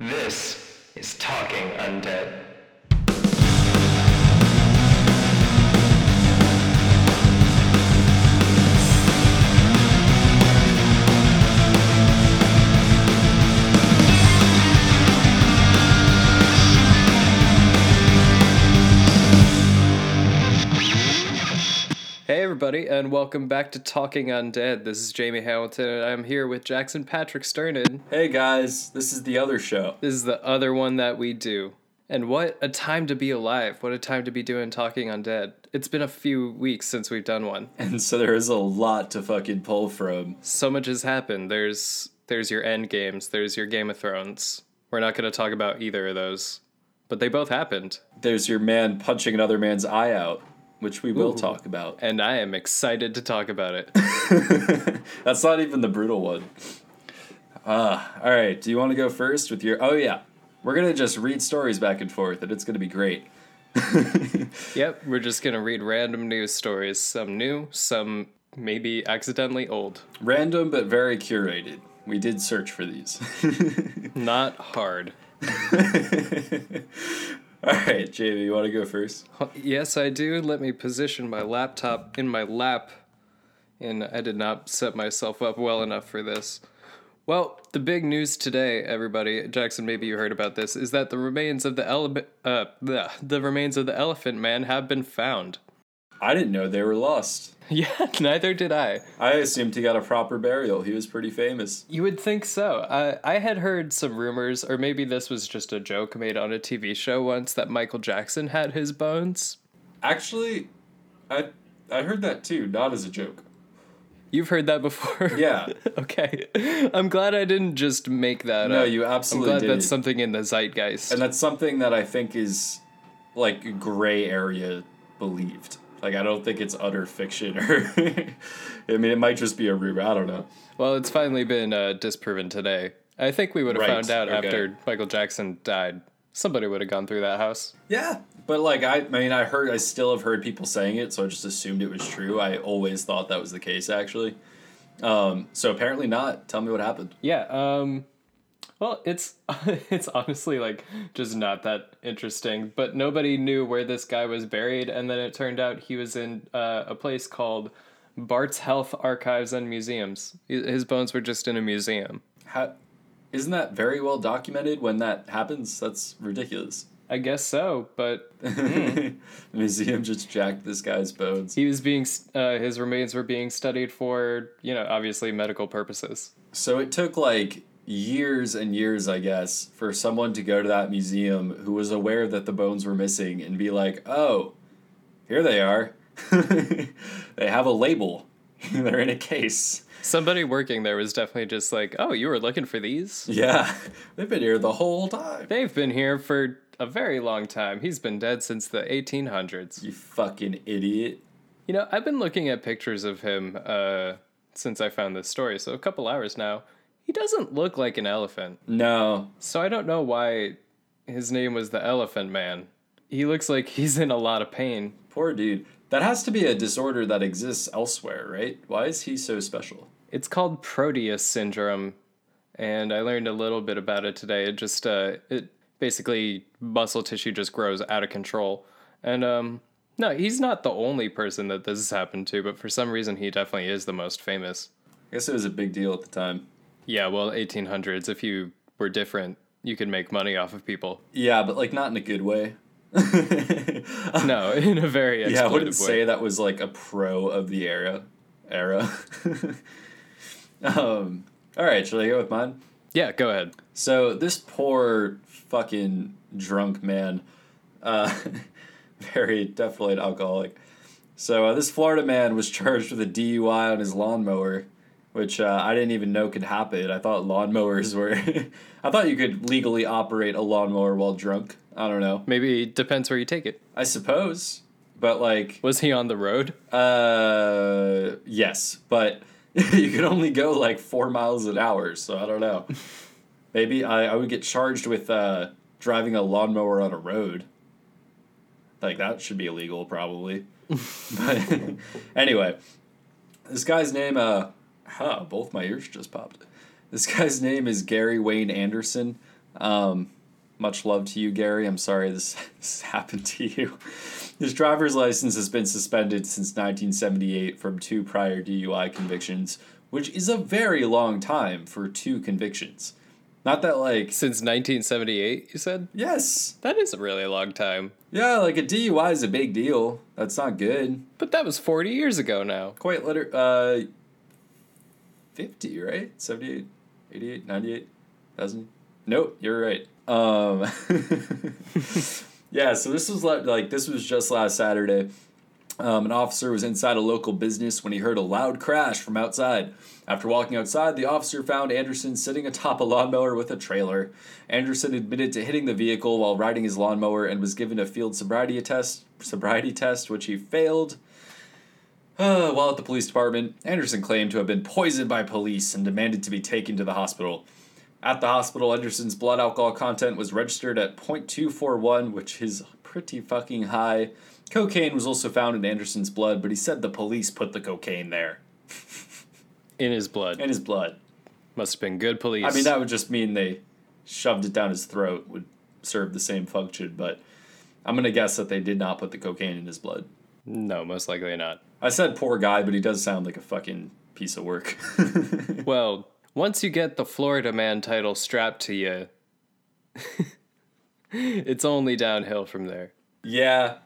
This is Talking Undead. Everybody, and welcome back to Talking Undead. This is Jamie Hamilton, and I'm here with Jackson Patrick Sternan. Hey guys, this is the other show. This is the other one that we do. And what a time to be alive. What a time to be doing Talking Undead. It's been a few weeks since we've done one. And so there is a lot to fucking pull from. So much has happened. There's there's your end games, there's your Game of Thrones. We're not going to talk about either of those, but they both happened. There's your man punching another man's eye out, which we will talk about. And I am excited to talk about it. That's not even the brutal one. Uh, all right, do you want to go first with your. Oh, yeah. We're going to just read stories back and forth, and it's going to be great. yep, we're just going to read random news stories, some new, some maybe accidentally old. Random, but very curated. We did search for these. Not hard. All right, Jamie, you want to go first? Yes, I do. Let me position my laptop in my lap. And I did not set myself up well enough for this. Well, the big news today, everybody, Jackson, maybe you heard about this, is that the remains of the ele- uh, the, the remains of the Elephant Man have been found. I didn't know they were lost. Yeah, neither did I. I assumed he got a proper burial. He was pretty famous. You would think so. Uh, I had heard some rumors, or maybe this was just a joke made on a TV show once, that Michael Jackson had his bones. Actually, I I heard that too, not as a joke. You've heard that before? Yeah. okay. I'm glad I didn't just make that No, up. you absolutely I'm glad that's something in the zeitgeist. And that's something that I think is like gray area believed. Like I don't think it's utter fiction or I mean it might just be a rumor. I don't know. well, it's finally been uh, disproven today. I think we would have Right, found out okay. after Michael Jackson died. Somebody would have gone through that house. Yeah. But like I I mean I heard I still have heard people saying it, so I just assumed it was true. I always thought that was the case actually. Um so apparently not. Tell me what happened. Yeah. Um. Well, it's it's honestly like just not that interesting. But nobody knew where this guy was buried, and then it turned out he was in uh, a place called Bart's Health Archives and Museums. His bones were just in a museum. How isn't that very well documented when that happens? That's ridiculous. I guess so, but the museum just jacked this guy's bones. he was being uh, his remains were being studied for you know obviously medical purposes. So it took like years and years, I guess, for someone to go to that museum who was aware that the bones were missing and be like, oh, here they are. they have a label, they're in a case. Somebody working there was definitely just like, "Oh, you were looking for these." Yeah, they've been here the whole time. They've been here for a very long time. He's been dead since the 1800s. You fucking idiot. You know, I've been looking at pictures of him uh, since I found this story, so a couple hours now. He doesn't look like an elephant. No, So I don't know why his name was the Elephant Man. He looks like he's in a lot of pain. poor dude. That has to be a disorder that exists elsewhere, right? Why is he so special? It's called Proteus syndrome, and I learned a little bit about it today. It just uh, it basically muscle tissue just grows out of control, and um, no, he's not the only person that this has happened to, but for some reason he definitely is the most famous. I guess it was a big deal at the time. Yeah, well, 1800s. If you were different, you could make money off of people. Yeah, but like not in a good way. No, in a very Yeah, I wouldn't way. say that was like a pro of the era. Era. um, all right, shall I go with mine? Yeah, go ahead. So this poor fucking drunk man, uh, very definitely an alcoholic. So uh, this Florida man was charged with a DUI on his lawnmower, which uh, I didn't even know could happen. I thought lawnmowers were, I thought you could legally operate a lawnmower while drunk. I don't know. Maybe it depends where you take it. I suppose, but like, Was he on the road? uh, yes, but you could only go like four miles an hour, so I don't know. Maybe I, I would get charged with uh, driving a lawnmower on a road. Like that should be illegal, probably. but anyway, this guy's name, uh, huh, both my ears just popped. This guy's name is Gary Wayne Anderson. Um, much love to you, Gary. I'm sorry this, this happened to you. His driver's license has been suspended since 1978 from two prior DUI convictions, which is a very long time for two convictions. Not that, like, Since 1978, you said? yes. That is a really long time. Yeah, like a DUI is a big deal. That's not good. But that was 40 years ago now. Quite liter uh 50, right? 78, 88, 98, 1000. Nope, you're right. Um Yeah, so this was like, like this was just last Saturday. Um, an officer was inside a local business when he heard a loud crash from outside. After walking outside, the officer found Anderson sitting atop a lawnmower with a trailer. Anderson admitted to hitting the vehicle while riding his lawnmower and was given a field sobriety test, sobriety test which he failed. Uh, while at the police department, Anderson claimed to have been poisoned by police and demanded to be taken to the hospital. At the hospital, Anderson's blood alcohol content was registered at 0.241, which is pretty fucking high. Cocaine was also found in Anderson's blood, but he said the police put the cocaine there. In his blood. In his blood. Must have been good police. I mean, that would just mean they shoved it down his throat, would serve the same function, but I'm gonna guess that they did not put the cocaine in his blood. no, most likely not. I said poor guy, but he does sound like a fucking piece of work. Well, once you get the Florida Man title strapped to you, it's only downhill from there. Yeah.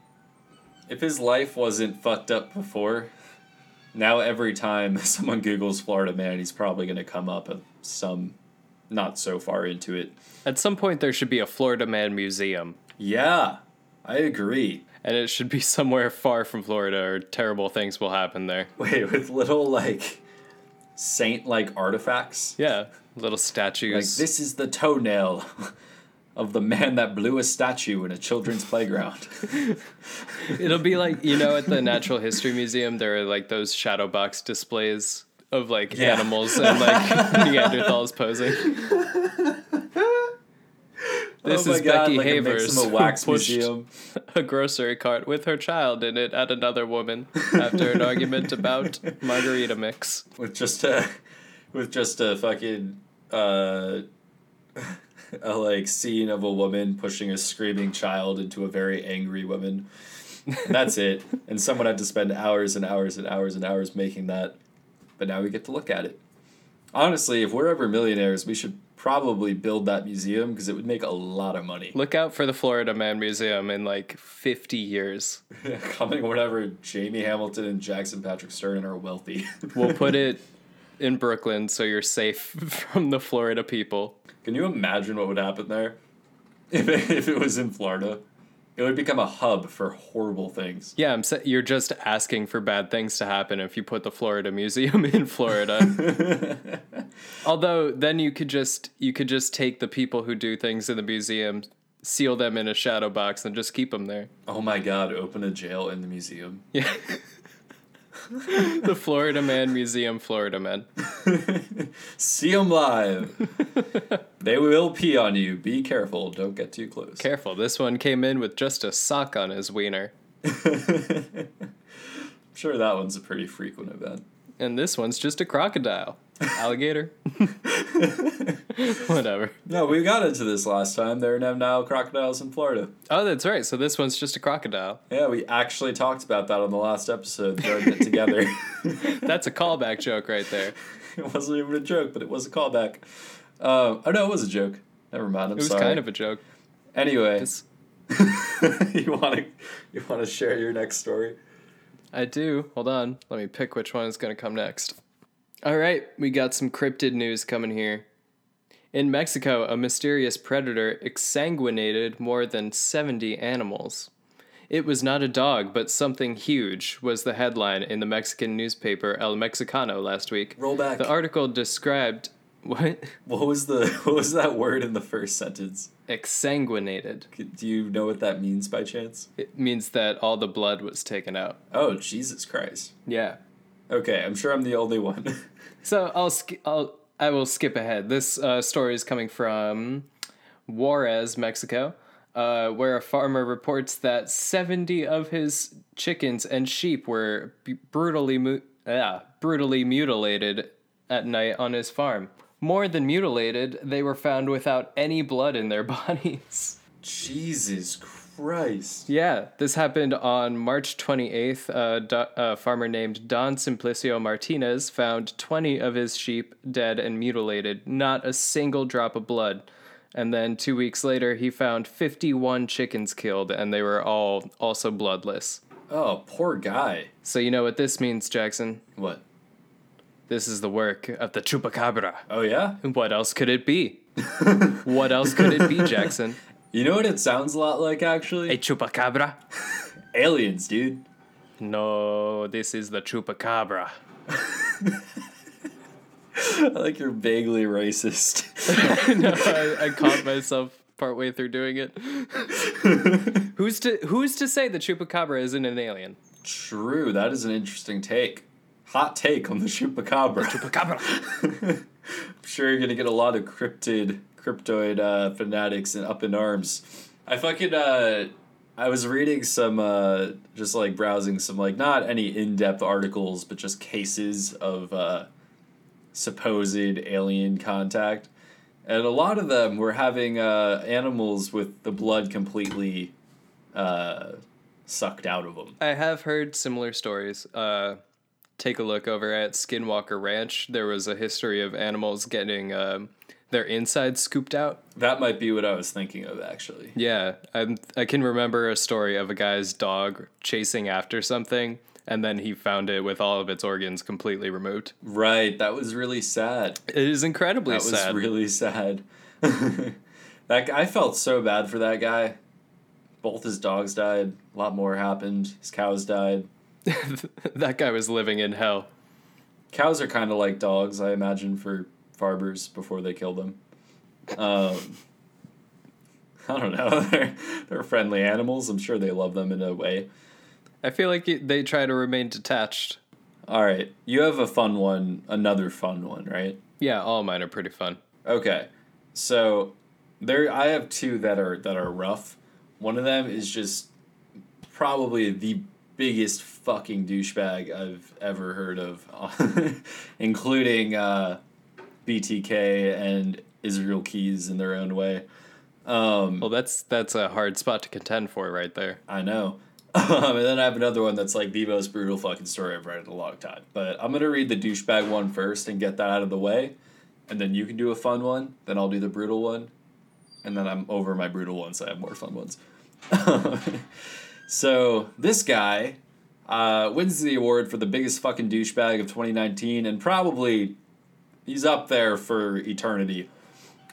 If his life wasn't fucked up before, now every time someone Googles Florida man, he's probably going to come up with some not so far into it. At some point, there should be a Florida Man museum, Yeah, I agree. And it should be somewhere far from Florida, or terrible things will happen there. Wait, with little, like, saint like artifacts? Yeah, little statues. Like, this is the toenail of the man that blew a statue in a children's playground. It'll be like you know, at the Natural History Museum, there are like those shadow box displays of like Yeah. animals and like Neanderthals posing. This oh is God, Becky like Havers Mix 'em a who pushed museum. a grocery cart with her child in it at another woman after an argument about margarita mix. with just a with just a fucking uh a like scene of a woman pushing a screaming child into a very angry woman and that's it and someone had to spend hours and hours and hours and hours making that but now we get to look at it honestly if we're ever millionaires we should probably build that museum because it would make a lot of money Look out for the Florida Man Museum in like 50 years. coming whenever jamie hamilton and jackson patrick stern are wealthy We'll put it in Brooklyn so you're safe from the Florida people. Can you imagine what would happen there if it, if it was in Florida? It would become a hub for horrible things. Yeah, I'm you're just asking for bad things to happen if you put the Florida Museum in Florida. Although then you could just you could just take the people who do things in the museum, seal them in a shadow box and just keep them there. Oh my god, open a jail in the museum. Yeah. the Florida Man Museum, Florida Man. See them live. they will pee on you. Be careful. Don't get too close. Careful, this one came in with just a sock on his wiener. I'm sure that one's a pretty frequent event. And this one's just a crocodile. Alligator. Whatever. No, we got into this last time. There are no now crocodiles in Florida. Oh, that's right. So this one's just a crocodile. Yeah, we actually talked about that on the last episode, throwing it together. That's a callback joke right there. it wasn't even a joke, but it was a callback. Um, oh no, it was a joke. Never mind. I'm It was sorry. kind of a joke. Anyway, It's, you want to you want to share your next story? I do. Hold on. Let me pick which one is going to come next. All right, we got some cryptid news coming here. In Mexico, a mysterious predator exsanguinated more than 70 animals. It was not a dog, but something huge, was the headline in the Mexican newspaper El Mexicano last week. Roll back. The article described what? What was the what was that word in the first sentence? Exsanguinated. Do you know what that means by chance? It means that all the blood was taken out. Oh Jesus Christ! Yeah. Okay, I'm sure I'm the only one. So I'll sk- I'll I will skip ahead. This uh, story is coming from Juarez, Mexico, uh, where a farmer reports that seventy of his chickens and sheep were b- brutally mu- ah, brutally mutilated at night on his farm. More than mutilated, they were found without any blood in their bodies. Jesus Christ. Yeah, this happened on March 28th. A do- a farmer named Don Simplicio Martinez found 20 of his sheep dead and mutilated, not a single drop of blood. And then two weeks later, he found 51 chickens killed, and they were all also bloodless. Oh, poor guy. So, you know what this means, Jackson? What? This is the work of the Chupacabra. Oh, yeah? What else could it be? what else could it be, Jackson? You know what it sounds a lot like, actually? A Chupacabra? Aliens, dude. No, this is the Chupacabra. I like you're vaguely racist. no, I, I caught myself partway through doing it. who's to Who's to say the chupacabra isn't an alien? True, that is an interesting take. Hot take on the chupacabra. Chupacabra. I'm sure you're gonna get a lot of cryptid, cryptoid uh, fanatics and up in arms. I fucking uh, I was reading some uh, just like browsing some like not any in depth articles, but just cases of uh, supposed alien contact, and a lot of them were having uh, animals with the blood completely uh, sucked out of them. I have heard similar stories. Uh, take a look over at Skinwalker Ranch. There was a history of animals getting um, their insides scooped out. That might be what I was thinking of actually. Yeah, I I can remember a story of a guy's dog chasing after something, and then he found it with all of its organs completely removed. Right, that was really sad. It is incredibly sad. That was really sad. that I felt so bad for that guy. Both his dogs died. A lot more happened. His cows died. that guy was living in hell. Cows are kind of like dogs, I imagine, for farmers before they kill them. Um, I don't know. They're, they're friendly animals. I'm sure they love them in a way. I feel like they try to remain detached. All right, you have a fun one, another fun one, right? Yeah, all mine are pretty fun. Okay, so there I have two that are that are rough. One of them is just probably the biggest fucking douchebag I've ever heard of, including uh, BTK and Israel Keyes in their own way. Um, Well, that's that's a hard spot to contend for right there. I know. Um, and then I have another one that's like the most brutal fucking story I've read in a long time. But I'm gonna read the douchebag one first and get that out of the way, and then you can do a fun one. Then I'll do the brutal one, and then I'm over my brutal ones. So I have more fun ones. so this guy uh, wins the award for the biggest fucking douchebag of 2019, and probably he's up there for eternity.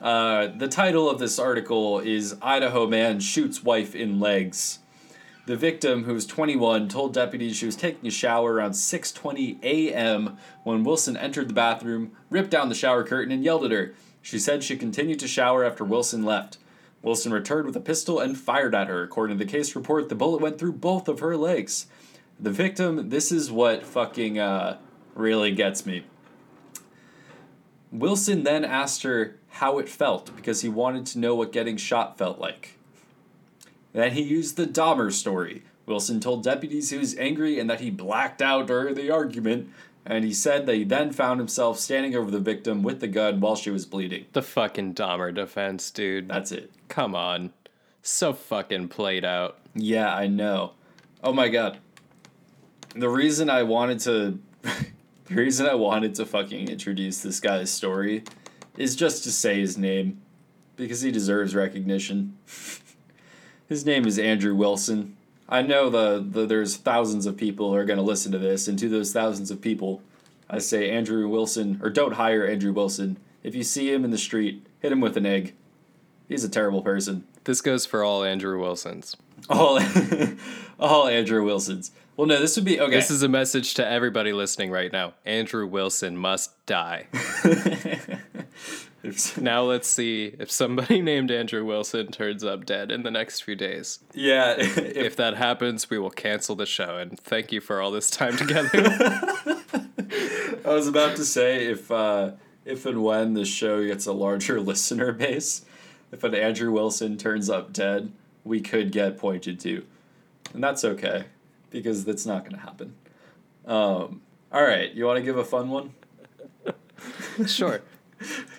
Uh, the title of this article is Idaho Man Shoots Wife in Legs. The victim, who was 21, told deputies she was taking a shower around 6:20 a.m. when Wilson entered the bathroom, ripped down the shower curtain, and yelled at her. She said she continued to shower after Wilson left. Wilson returned with a pistol and fired at her. According to the case report, the bullet went through both of her legs. The victim, this is what fucking uh, really gets me. Wilson then asked her how it felt because he wanted to know what getting shot felt like. Then he used the Dahmer story. Wilson told deputies he was angry and that he blacked out during the argument, and he said that he then found himself standing over the victim with the gun while she was bleeding. The fucking Dahmer defense, dude. That's it. Come on. So fucking played out. Yeah, I know. Oh my god. The reason I wanted to the reason I wanted to fucking introduce this guy's story is just to say his name because he deserves recognition. his name is Andrew Wilson. I know the, the there's thousands of people who are going to listen to this and to those thousands of people I say Andrew Wilson or don't hire Andrew Wilson. If you see him in the street, hit him with an egg. He's a terrible person. This goes for all Andrew Wilsons. All, all Andrew Wilsons. Well, no, this would be okay. This is a message to everybody listening right now. Andrew Wilson must die. now let's see if somebody named Andrew Wilson turns up dead in the next few days. yeah. If, If that happens, we will cancel the show. And thank you for all this time together. I was about to say if uh, if and when the show gets a larger listener base, if an Andrew Wilson turns up dead, we could get pointed to, and that's okay because that's not going to happen. Um, all right, you want to give a fun one? sure.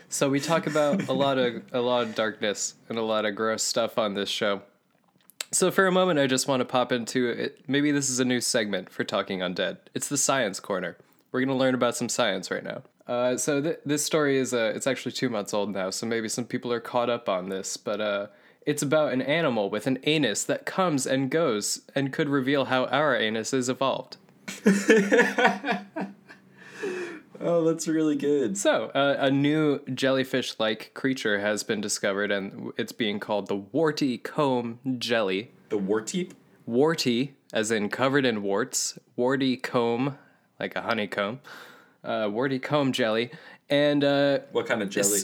So we talk about a lot of a lot of darkness and a lot of gross stuff on this show. So for a moment, I just want to pop into it. Maybe this is a new segment for Talking Undead. It's the Science Corner. We're gonna learn about some science right now. Uh, so th- this story is uh, it's actually two months old now. So maybe some people are caught up on this, but uh, it's about an animal with an anus that comes and goes and could reveal how our anus anuses evolved. Oh, that's really good. So, uh, a new jellyfish like creature has been discovered, and it's being called the warty comb jelly. The warty? Warty, as in covered in warts, warty comb, like a honeycomb, uh, warty comb jelly, and uh, What kind of jelly?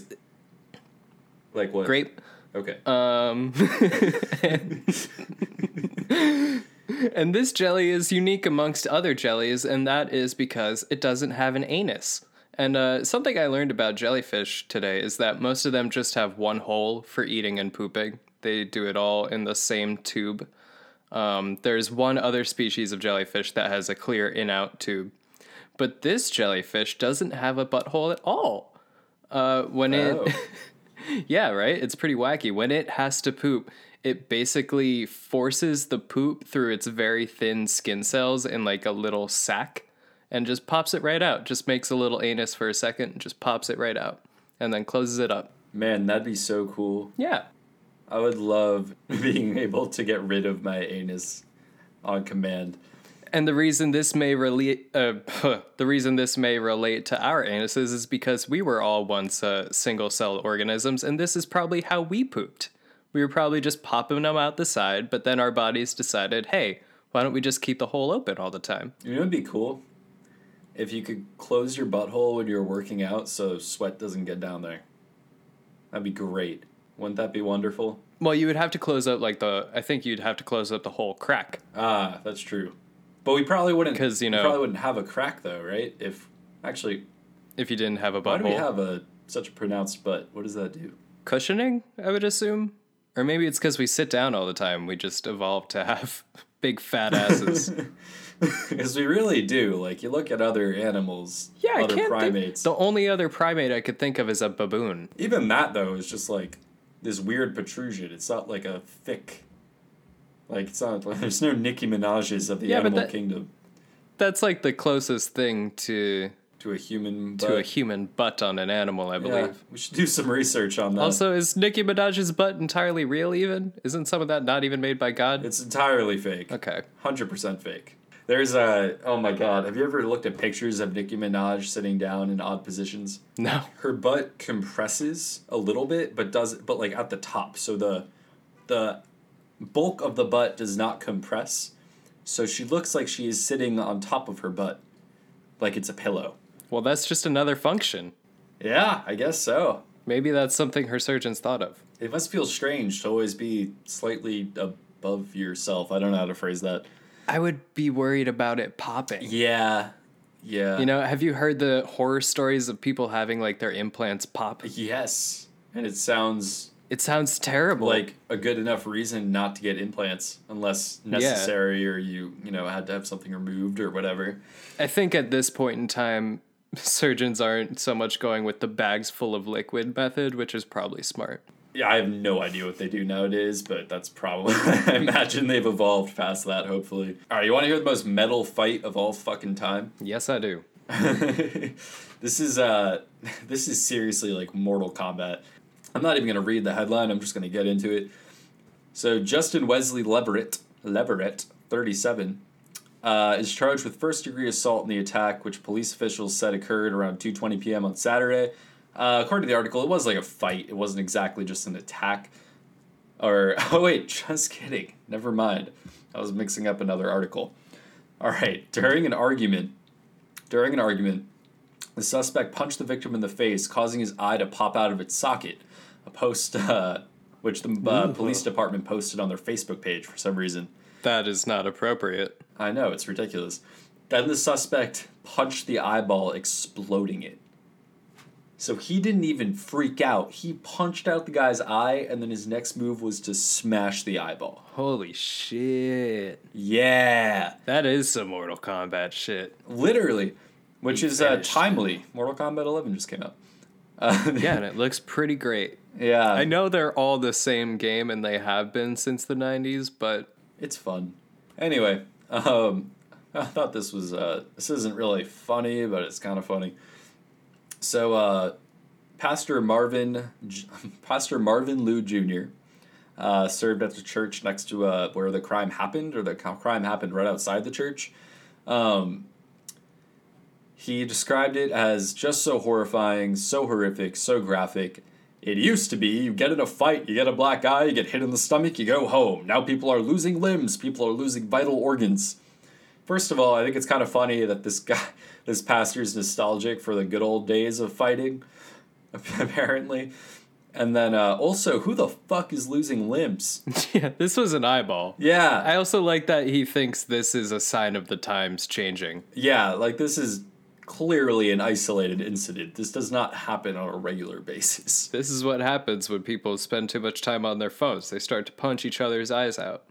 like what? grape. Okay. Um, and this jelly is unique amongst other jellies, and that is because it doesn't have an anus. And uh, something I learned about jellyfish today is that most of them just have one hole for eating and pooping. They do it all in the same tube. Um, there's one other species of jellyfish that has a clear in out tube. But this jellyfish doesn't have a butthole at all. Uh, when Oh. it. Yeah, right? It's pretty wacky. When it has to poop, it basically forces the poop through its very thin skin cells in like a little sack and just pops it right out. Just makes a little anus for a second, and just pops it right out, and then closes it up. Man, that'd be so cool. Yeah. I would love being able to get rid of my anus on command. And the reason this may relate, uh, the reason this may relate to our anuses is because we were all once uh, single-celled organisms, and this is probably how we pooped. We were probably just popping them out the side, but then our bodies decided, hey, why don't we just keep the hole open all the time? You know, it'd be cool if you could close your butthole when you're working out so sweat doesn't get down there. That'd be great. Wouldn't that be wonderful? Well, you would have to close up like the. I think you'd have to close up the whole crack. Ah, that's true. But we probably wouldn't because you know- probably wouldn't have a crack though, right? If actually, If you didn't have a butt. why do we have a such a pronounced butt? What does that do? Cushioning, I would assume. Or maybe it's because we sit down all the time. We just evolved to have big fat asses. Because we really do. Like you look at other animals, yeah, I other can't primates. Think, the only other primate I could think of is a baboon. Even that though is just like this weird protrusion. It's not like a thick. Like it's not. Like, there's no Nicki Minaj's of the Yeah, animal that- kingdom That's like the closest thing to to a human. Butt. to a human butt on an animal, I Yeah, believe. we should do some research on that. Also, is Nicki Minaj's butt entirely real? Even isn't some of that not even made by God? it's entirely fake. okay. Hundred percent fake. There's a. Oh my god! Have you ever looked at pictures of Nicki Minaj sitting down in odd positions? No. her butt compresses a little bit but does but like at the top so the the bulk of the butt does not compress so she looks like she is sitting on top of her butt like it's a pillow Well, that's just another function. yeah i guess so Maybe that's something her surgeons thought of. it must feel strange to always be slightly above yourself i don't know how to phrase that I would be worried about it popping. yeah yeah You know, have you heard the horror stories of people having like their implants pop? yes and it sounds It sounds terrible. like a good enough reason not to get implants unless necessary or you you know had to have something removed or whatever I think at this point in time, surgeons aren't so much going with the bags full of liquid method, which is probably smart. yeah i have no idea what they do nowadays but that's probably i imagine they've evolved past that hopefully all right you want to hear the most metal fight of all fucking time Yes, I do. this is uh this is seriously like mortal kombat i'm not even gonna read the headline i'm just gonna get into it so justin wesley leverett leverett 37 uh, is charged with first degree assault in the attack, which police officials said occurred around 2:20 p.m. on Saturday. Uh, according to the article, it was like a fight. It wasn't exactly just an attack. Or oh wait, just kidding. Never mind. I was mixing up another article. All right, during an argument, during an argument, the suspect punched the victim in the face, causing his eye to pop out of its socket. A post uh, which the uh, police department posted on their Facebook page for some reason. That is not appropriate. I know, it's ridiculous. Then the suspect punched the eyeball, exploding it. So he didn't even freak out. He punched out the guy's eye, and then his next move was to smash the eyeball. Holy shit. Yeah! That is some Mortal Kombat shit. Literally. Which He is uh, timely. Mortal Kombat 11 just came out. Uh, Yeah, and it looks pretty great. Yeah, I know they're all the same game and they have been since the 90s, but it's fun. Anyway, um, I thought this was uh, this isn't really funny, but it's kind of funny. So, uh, Pastor Marvin Pastor Marvin Liu Jr. Uh, served at the church next to uh, where the crime happened, or the crime happened right outside the church. Um, he described it as just so horrifying, so horrific, so graphic. It used to be you get in a fight, you get a black eye, you get hit in the stomach, you go home. Now people are losing limbs, people are losing vital organs. First of all, I think it's kind of funny that this guy, this pastor's nostalgic for the good old days of fighting, apparently. And then uh, also, who the fuck is losing limbs? yeah, this was an eyeball. Yeah, I also like that he thinks this is a sign of the times changing. yeah, like this is clearly an isolated incident. This does not happen on a regular basis. This is what happens when people spend too much time on their phones. They start to punch each other's eyes out.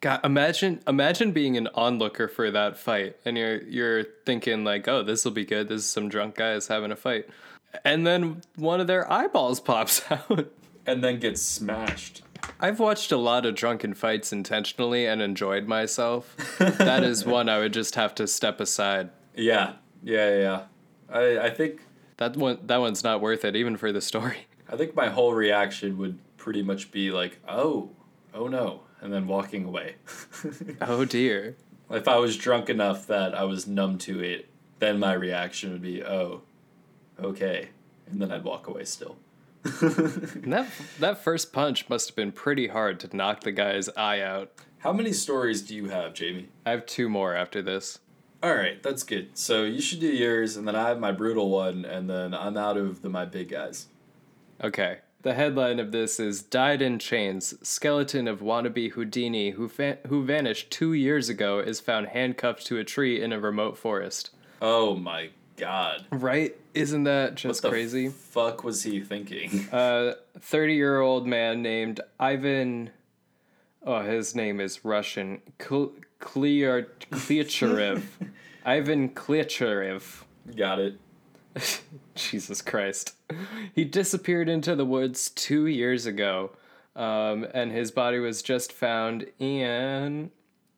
God, imagine imagine being an onlooker for that fight and you're you're thinking like, "Oh, this will be good. This is some drunk guys having a fight." And then one of their eyeballs pops out. And then gets smashed. I've watched a lot of drunken fights intentionally and enjoyed myself. that is one I would just have to step aside. Yeah, yeah, yeah. yeah. I, I think That one that one's not worth it even for the story. I think my whole reaction would pretty much be like, oh, oh no, and then walking away. Oh dear. if I was drunk enough that I was numb to it, then my reaction would be, oh, okay, and then I'd walk away still. That that first punch must have been pretty hard to knock the guy's eye out. How many stories do you have, Jamie? I have two more after this. All right, that's good. So you should do yours, and then I have my brutal one, and then I'm out of the my big guys. Okay. The headline of this is Died in Chains. Skeleton of wannabe Houdini who fa- who vanished 2 years ago is found handcuffed to a tree in a remote forest. Oh my god. Right? Isn't that What just the crazy? fuck was he thinking? Uh, a 30 year old man named Ivan. Oh, his name is Russian. Kleacharev. Ivan Kleacharev. Got it. Jesus Christ. He disappeared into the woods two years ago, um, and his body was just found in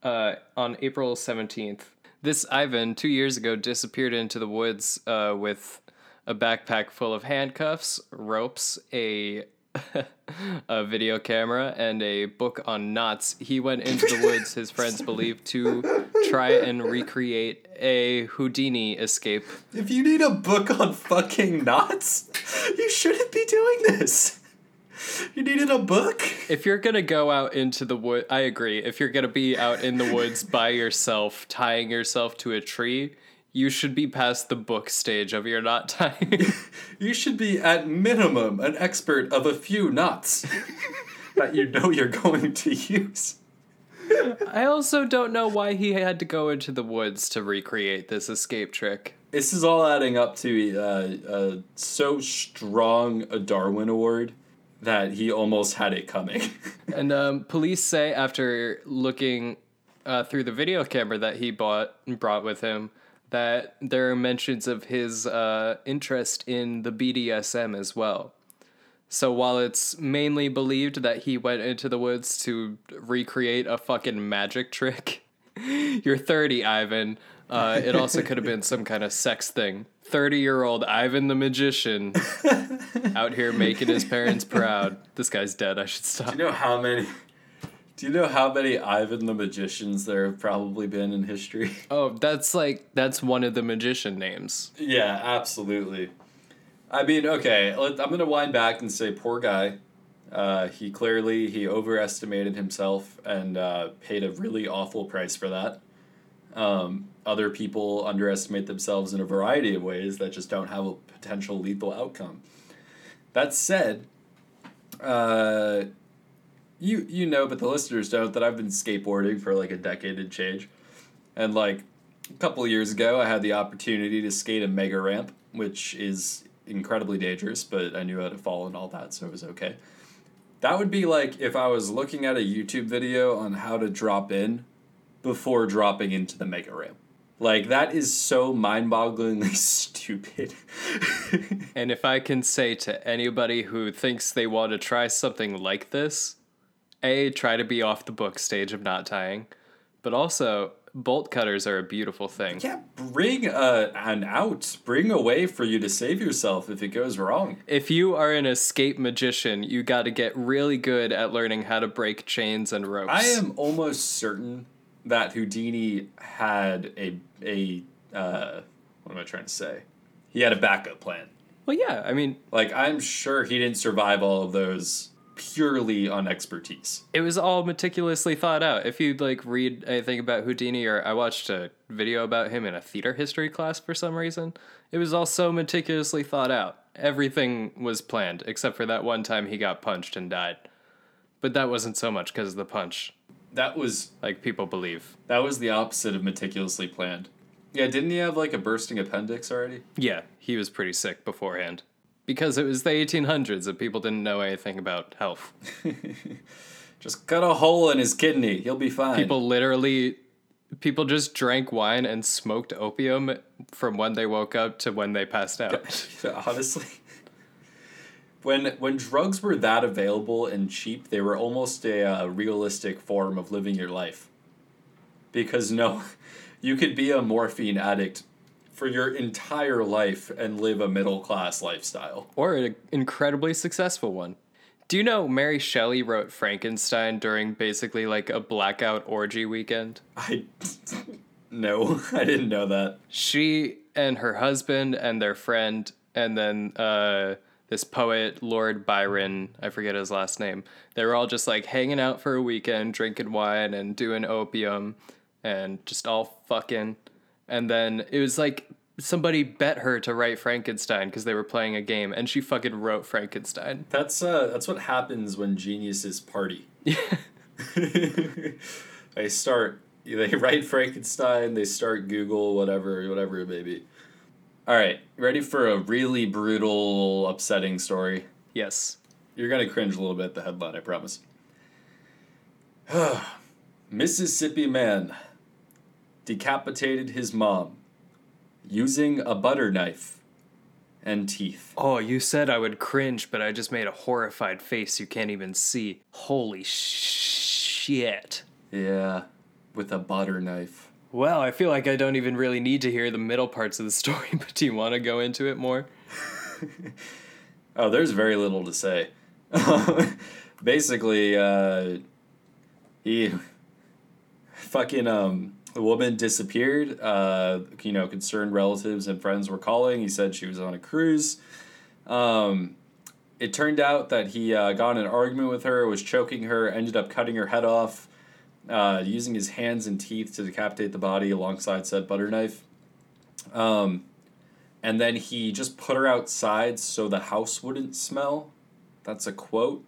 uh, on April 17th. This Ivan, two years ago, disappeared into the woods uh, with a backpack full of handcuffs, ropes, a a video camera, and a book on knots. He went into the woods, his friends believe, to try and recreate a Houdini escape. If you need a book on fucking knots, you shouldn't be doing this. You needed a book? If you're gonna go out into the wood, I agree. If you're gonna be out in the woods by yourself, tying yourself to a tree, you should be past the book stage of your knot tying. You should be at minimum an expert of a few knots that you know you're going to use. I also don't know why he had to go into the woods to recreate this escape trick. This is all adding up to uh, uh, so strong a Darwin Award that he almost had it coming. And um, police say after looking uh, through the video camera that he bought and brought with him that there are mentions of his uh, interest in the BDSM as well. So while it's mainly believed that he went into the woods to recreate a fucking magic trick, you're 30, Ivan. Uh, it also could have been some kind of sex thing. 30 year old Ivan the magician out here making his parents proud. This guy's dead. I should stop. Do you know how many? Do you know how many Ivan the magicians there have probably been in history? Oh, that's like that's one of the magician names. yeah, absolutely. I mean, okay, I'm gonna wind back and say, poor guy. Uh, he clearly he overestimated himself and uh, paid a really awful price for that. Um, other people underestimate themselves in a variety of ways that just don't have a potential lethal outcome. That said, uh, you you know, but the listeners don't that I've been skateboarding for like a decade and change, and like a couple years ago, I had the opportunity to skate a mega ramp, which is incredibly dangerous, but I knew how to fall and all that, so it was okay. That would be like if I was looking at a YouTube video on how to drop in before dropping into the mega ramp. Like that is so mind-bogglingly stupid. And if I can say to anybody who thinks they want to try something like this, A, try to be off the book stage of knot tying, but also bolt cutters are a beautiful thing. yeah, bring a, an out, bring a way for you to save yourself if it goes wrong. If you are an escape magician, you got to get really good at learning how to break chains and ropes. I am almost certain that Houdini had a a uh, what am I trying to say? He had a backup plan. Well, yeah, I mean, Like I'm sure he didn't survive all of those purely on expertise. it was all meticulously thought out. If you like read anything about Houdini, or I watched a video about him in a theater history class for some reason, it was all so meticulously thought out. Everything was planned except for that one time he got punched and died. But that wasn't so much because of the punch, That was like people believe. that was the opposite of meticulously planned. Yeah, didn't he have like a bursting appendix already? Yeah, he was pretty sick beforehand. Because it was the 1800s and people didn't know anything about health. Just cut a hole in his kidney. He'll be fine. People literally people just drank wine and smoked opium from when they woke up to when they passed out. honestly when when drugs were that available and cheap they were almost a uh, realistic form of living your life because no you could be a morphine addict for your entire life and live a middle class lifestyle or an incredibly successful one. Do you know Mary Shelley wrote Frankenstein during basically like a blackout orgy weekend? i no i didn't know that She and her husband and their friend and then uh this poet Lord Byron, I forget his last name. They were all just like hanging out for a weekend, drinking wine and doing opium and just all fucking. And then it was like somebody bet her to write Frankenstein because they were playing a game and she fucking wrote Frankenstein. that's uh that's what happens when geniuses party they start they write frankenstein they start google whatever whatever it may be all right ready for a really brutal upsetting story Yes. you're gonna cringe a little bit at the headline i promise mississippi man decapitated his mom using a butter knife and teeth Oh, you said I would cringe, but I just made a horrified face you can't even see. Holy shit. yeah with a butter knife Well, I feel like I don't even really need to hear the middle parts of the story, but do you want to go into it more? Oh, there's very little to say. Basically, uh, he fucking um, the woman disappeared. Uh, you know, concerned relatives and friends were calling. He said she was on a cruise. Um, it turned out that he uh, got in an argument with her, was choking her, ended up cutting her head off, uh, using his hands and teeth to decapitate the body alongside said butter knife. Um, and then he just put her outside so the house wouldn't smell. That's a quote.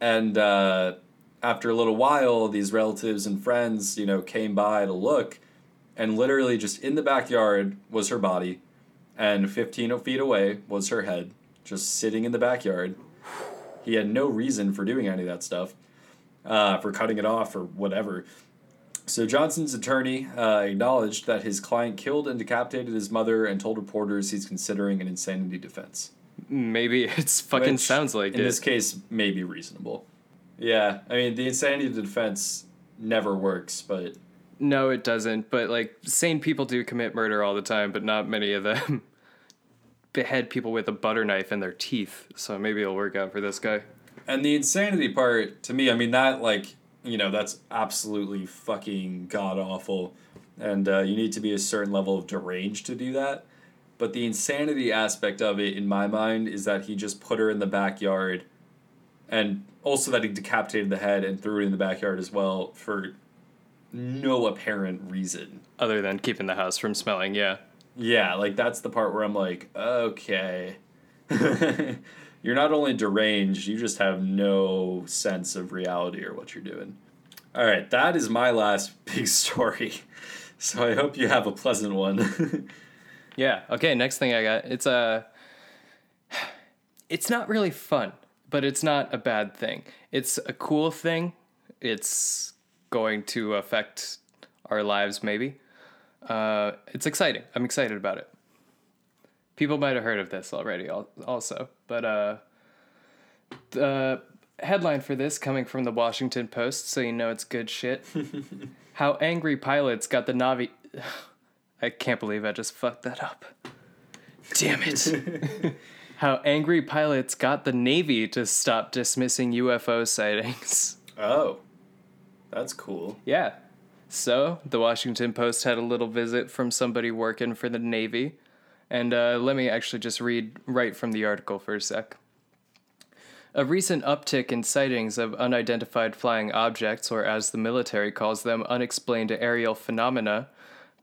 And uh, after a little while, these relatives and friends, you know, came by to look, and literally just in the backyard was her body, and 15 feet away was her head, just sitting in the backyard. He had no reason for doing any of that stuff, uh, for cutting it off or whatever. So Johnson's attorney uh, acknowledged that his client killed and decapitated his mother and told reporters he's considering an insanity defense. Maybe it's fucking Which, sounds like in it. this case may be reasonable. Yeah, I mean the insanity defense never works, but no, it doesn't, but like sane people do commit murder all the time, but not many of them behead people with a butter knife in their teeth. So maybe it'll work out for this guy. and the insanity part to me, I mean that like you know that's absolutely fucking god awful, and uh, you need to be a certain level of deranged to do that. But the insanity aspect of it, in my mind, is that he just put her in the backyard, and also that he decapitated the head and threw it in the backyard as well for no apparent reason. Other than keeping the house from smelling, yeah. Yeah, like that's the part where I'm like, okay. you're not only deranged, you just have no sense of reality or what you're doing. All right, that is my last big story. So I hope you have a pleasant one. Yeah. Okay. Next thing I got. It's a. Uh, it's not really fun, but it's not a bad thing. It's a cool thing. It's going to affect our lives, maybe. Uh, it's exciting. I'm excited about it. People might have heard of this already, also, but uh, the headline for this coming from the Washington Post, so you know it's good shit. How angry pilots got the Navi. I can't believe I just fucked that up. Damn it. How angry pilots got the Navy to stop dismissing UFO sightings. Oh, that's cool. Yeah. So, the Washington Post had a little visit from somebody working for the Navy. And uh, let me actually just read right from the article for a sec. A recent uptick in sightings of unidentified flying objects, or as the military calls them, unexplained aerial phenomena,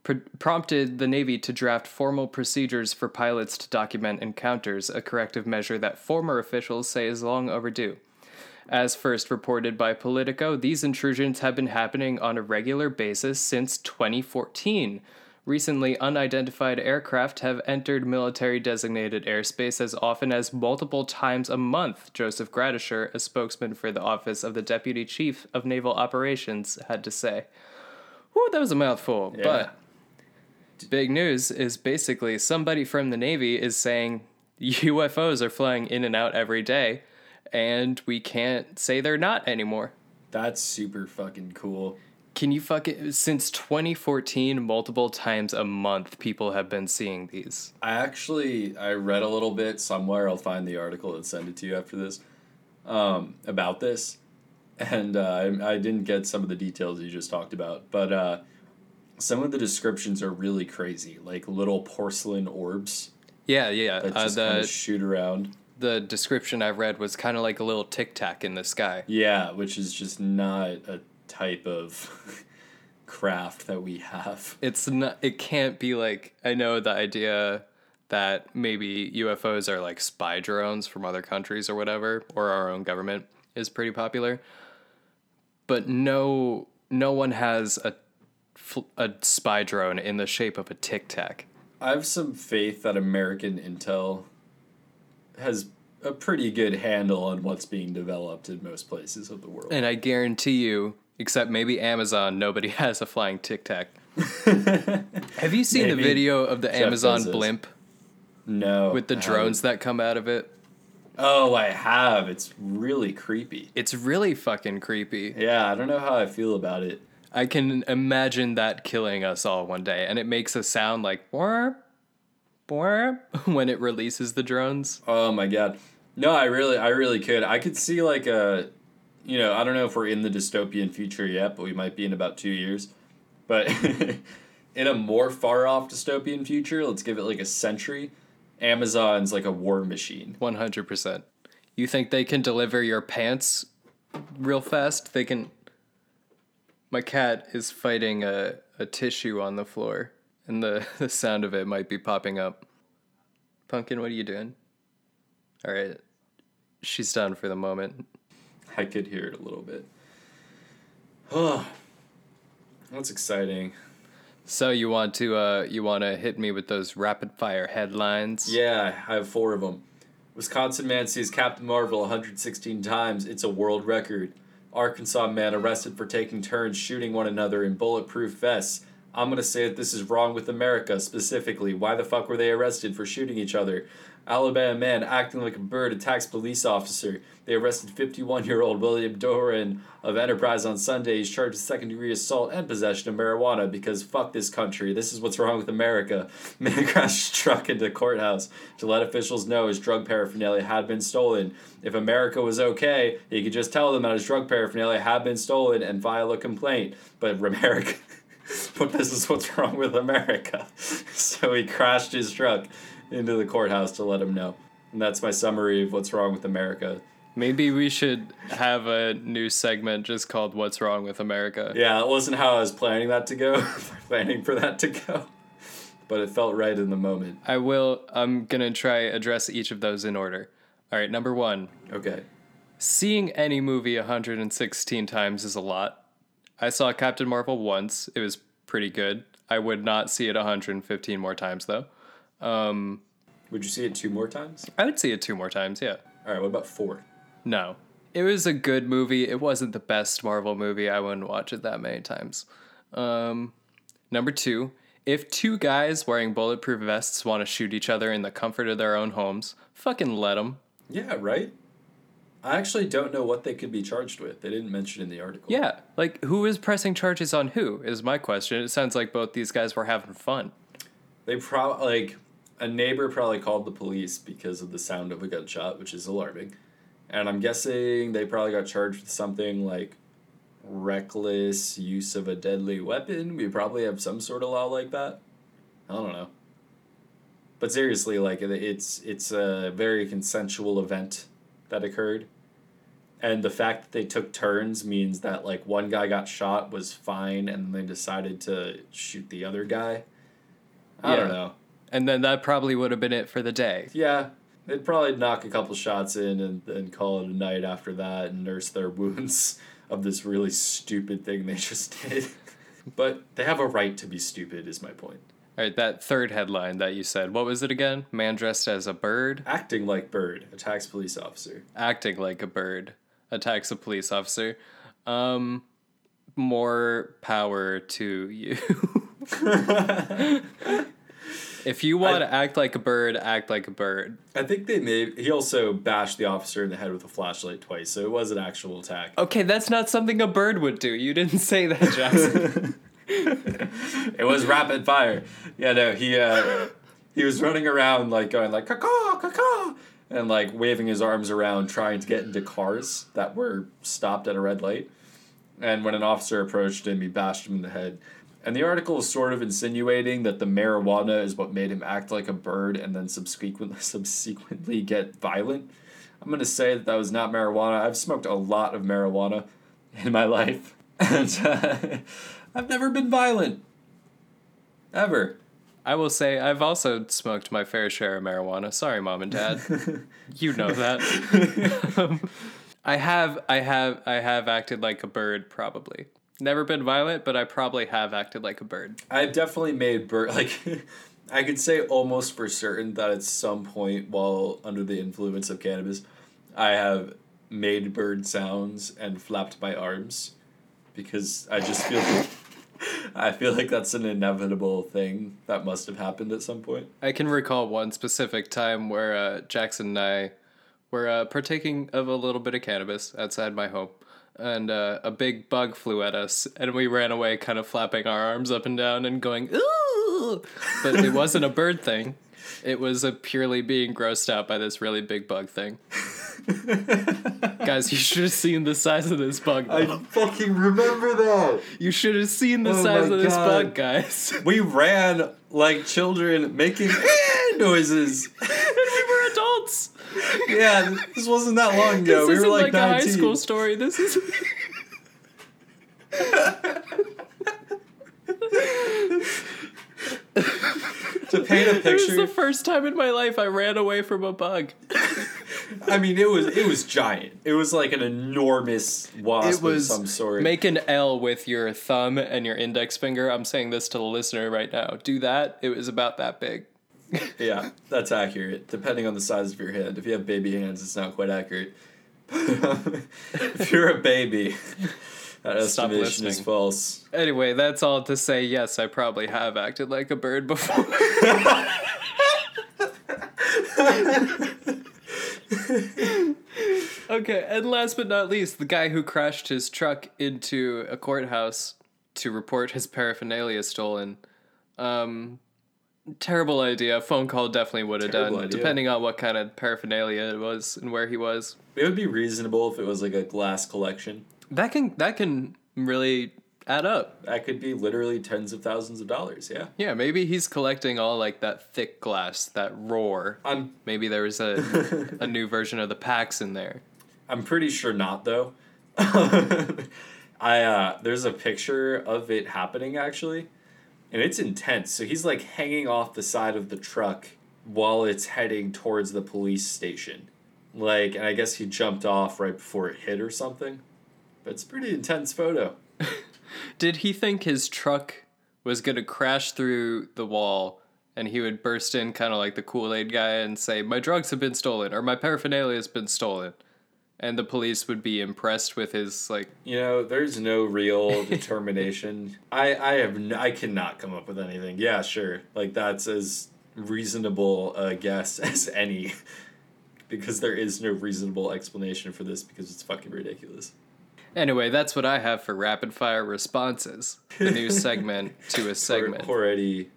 pr- prompted the Navy to draft formal procedures for pilots to document encounters, a corrective measure that former officials say is long overdue. As first reported by Politico, these intrusions have been happening on a regular basis since 2014. Recently, unidentified aircraft have entered military designated airspace as often as multiple times a month, Joseph Gradisher, a spokesman for the Office of the Deputy Chief of Naval Operations, had to say. Whew, that was a mouthful. Yeah. But big news is basically somebody from the Navy is saying UFOs are flying in and out every day, and we can't say they're not anymore. That's super fucking cool. Can you fucking since 2014 multiple times a month people have been seeing these. I actually I read a little bit somewhere. I'll find the article and send it to you after this um, about this, and uh, I, I didn't get some of the details you just talked about, but uh, some of the descriptions are really crazy, like little porcelain orbs Yeah, yeah. that Uh, just kind the of shoot around. the description I read was kind of like a little tic tac in the sky. Yeah, which is just not a type of craft that we have. It's not. It can't be like. I know the idea that maybe UFOs are like spy drones from other countries or whatever, or our own government is pretty popular. But no, no one has a fl- a spy drone in the shape of a tic tac. I have some faith that American intel has a pretty good handle on what's being developed in most places of the world. And I guarantee you, except maybe Amazon, nobody has a flying tic tac. Have you seen the video of the Jeff Amazon Bezos. blimp no. with the I drones that come out of it? Oh, I have. It's really creepy. It's really fucking creepy. Yeah, I don't know how I feel about it. I can imagine that killing us all one day, and it makes a sound like "borp, borp" when it releases the drones. Oh my god. No, I really I really could. I could see like a you know, I don't know if we're in the dystopian future yet, but we might be in about 2 years. But in a more far off dystopian future, let's give it like a century, Amazon's like a war machine. One hundred percent. You think they can deliver your pants real fast? They can. My cat is fighting a, a tissue on the floor, and the, the sound of it might be popping up. Pumpkin, what are you doing? All right. She's done for the moment. I could hear it a little bit. Oh, that's exciting. So you want to uh you want to hit me with those rapid fire headlines? Yeah, I have four of them. Wisconsin man sees Captain Marvel 116 times. It's a world record. Arkansas man arrested for taking turns shooting one another in bulletproof vests. I'm going to say that this is wrong with America specifically. Why the fuck were they arrested for shooting each other? Alabama man acting like a bird attacks police officer. They arrested 51 year old William Doran of Enterprise on Sunday. He's charged with second degree assault and possession of marijuana because fuck this country. This is what's wrong with America. Man crashed truck into courthouse to let officials know his drug paraphernalia had been stolen. If America was okay, he could just tell them that his drug paraphernalia had been stolen and file a complaint. But America. but this is what's wrong with America. So he crashed his truck into the courthouse to let him know. And that's my summary of what's wrong with America. Maybe we should have a new segment just called "What's Wrong with America." Yeah, that wasn't how I was planning that to go, planning for that to go. But it felt right in the moment. I will. I'm gonna try address each of those in order. All right, number one. Okay. Seeing any movie 116 times is a lot. I saw Captain Marvel once. It was pretty good. I would not see it 115 more times though. Um, Would you see it two more times? I would see it two more times. Yeah. All right, what about four? No. It was a good movie. It wasn't the best Marvel movie. I wouldn't watch it that many times. Um, number two, If two guys wearing bulletproof vests want to shoot each other in the comfort of their own homes, fucking let them. Yeah, right? I actually don't know what they could be charged with. They didn't mention in the article. Yeah, like who is pressing charges on who is my question. It sounds like both these guys were having fun. They probably, like, a neighbor probably called the police because of the sound of a gunshot, which is alarming. And I'm guessing they probably got charged with something like reckless use of a deadly weapon. We probably have some sort of law like that. I don't know. But seriously, like it's it's a very consensual event that occurred. And the fact that they took turns means that like one guy got shot was fine and they decided to shoot the other guy. I don't know. And then that probably would have been it for the day. Yeah, they'd probably knock a couple shots in and then call it a night after that and nurse their wounds of this really stupid thing they just did. but they have a right to be stupid, is my point. All right, that third headline that you said, what was it again? Man dressed as a bird, Acting like Bird attacks police officer. acting like a bird, attacks a police officer. Um, more power to you. if you want to act like a bird, act like a bird. I think they may. He also bashed the officer in the head with a flashlight twice, so it was an actual attack. Okay, that's not something a bird would do. You didn't say that, Jackson. it was rapid fire. Yeah, no, he uh, he was running around like going like caw caw and like waving his arms around trying to get into cars that were stopped at a red light. And when an officer approached him, he bashed him in the head. And the article is sort of insinuating that the marijuana is what made him act like a bird and then subsequently subsequently get violent. I'm gonna say that that was not marijuana. I've smoked a lot of marijuana in my life, and uh, I've never been violent. Ever. I will say I've also smoked my fair share of marijuana. Sorry, mom and dad. you know that. Um, I have, I have, I have acted like a bird. Probably never been violent, but I probably have acted like a bird. I've definitely made bird like I could say almost for certain that at some point while under the influence of cannabis, I have made bird sounds and flapped my arms because I just feel like, I feel like that's an inevitable thing that must have happened at some point. I can recall one specific time where uh, Jackson and I were uh, partaking of a little bit of cannabis outside my home, and uh, a big bug flew at us, and we ran away, kind of flapping our arms up and down and going ooh. But it wasn't a bird thing; it was a purely being grossed out by this really big bug thing. Guys, you should have seen the size of this bug. though. fucking remember that. You should have seen the Oh size of this God. bug, guys. We ran like children making noises. and we were adults. Yeah, this wasn't that long ago. This we isn't were like, like, a 19. high school story. This is. to paint a It was picture. the first time in my life I ran away from a bug. I mean, it was it was giant. It was like an enormous wasp It was of some sort. make an L with your thumb and your index finger. I'm saying this to the listener right now. Do that. It was about that big. yeah, that's accurate. Depending on the size of your hand. If you have baby hands, it's not quite accurate. if you're a baby, that Stop estimation is listening. false. Anyway, that's all to say. Yes, I probably have acted like a bird before. okay, and last but not least, the guy who crashed his truck into a courthouse to report his paraphernalia stolen. Um, terrible idea. Phone call definitely would have done, idea. depending on what kind of paraphernalia it was and where he was. It would be reasonable if it was like a glass collection. That can that can really add up. That could be literally tens of thousands of dollars. Yeah. Yeah, maybe he's collecting all like that thick glass, that Roor. I'm Maybe there was a a new version of the packs in there. I'm pretty sure not though. I uh there's a picture of it happening actually. And it's intense. So he's like hanging off the side of the truck while it's heading towards the police station. Like and I guess he jumped off right before it hit or something. But it's a pretty intense photo. Did he think his truck was gonna crash through the wall and he would burst in kind of like the Kool Aid guy and say, "My drugs have been stolen" or "My paraphernalia has been stolen"? And the police would be impressed with his like You know, there's no real determination. I I have n- I cannot come up with anything. Yeah, sure. Like that's as reasonable a guess as any, because there is no reasonable explanation for this because it's fucking ridiculous. Anyway, that's what I have for rapid fire responses. The new segment to a segment. Already,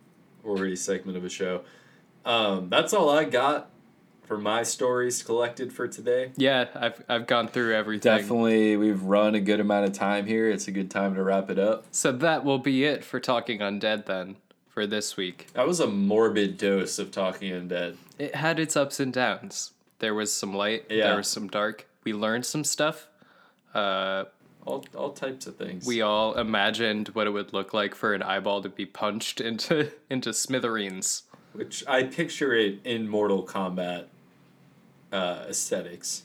already segment of a show. Um, that's all I got for my stories collected for today. Yeah, I've I've gone through everything. Definitely, we've run a good amount of time here. It's a good time to wrap it up. So that will be it for talking undead then for this week. That was a morbid dose of talking undead. It had its ups and downs. There was some light, Yeah. there was some dark. We learned some stuff. Uh, All all types of things. we all imagined what it would look like for an eyeball to be punched into into smithereens. Which I picture it in Mortal Kombat uh, aesthetics.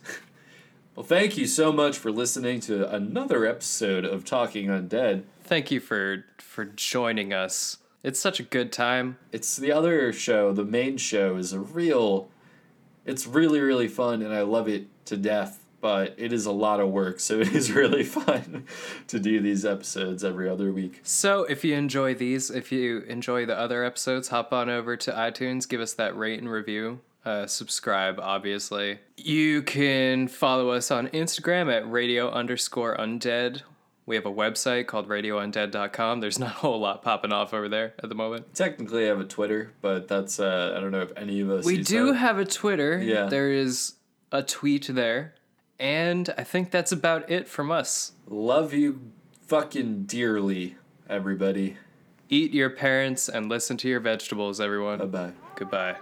well, thank you so much for listening to another episode of Talking Undead. Thank you for for joining us. It's such a good time. It's the other show, the main show is a real it's really really fun and I love it to death, but it is a lot of work, so it is really fun to do these episodes every other week. So, if you enjoy these, if you enjoy the other episodes, hop on over to iTunes, give us that rate and review. Uh, subscribe, obviously. You can follow us on Instagram at radio underscore undead. We have a website called radioundead.com. There's not a whole lot popping off over there at the moment. Technically I have a Twitter, but that's uh, I don't know if any of us We do that. have a Twitter. Yeah. There is a tweet there. And I think that's about it from us. Love you fucking dearly, everybody. Eat your parents and listen to your vegetables, everyone. Bye bye. Goodbye.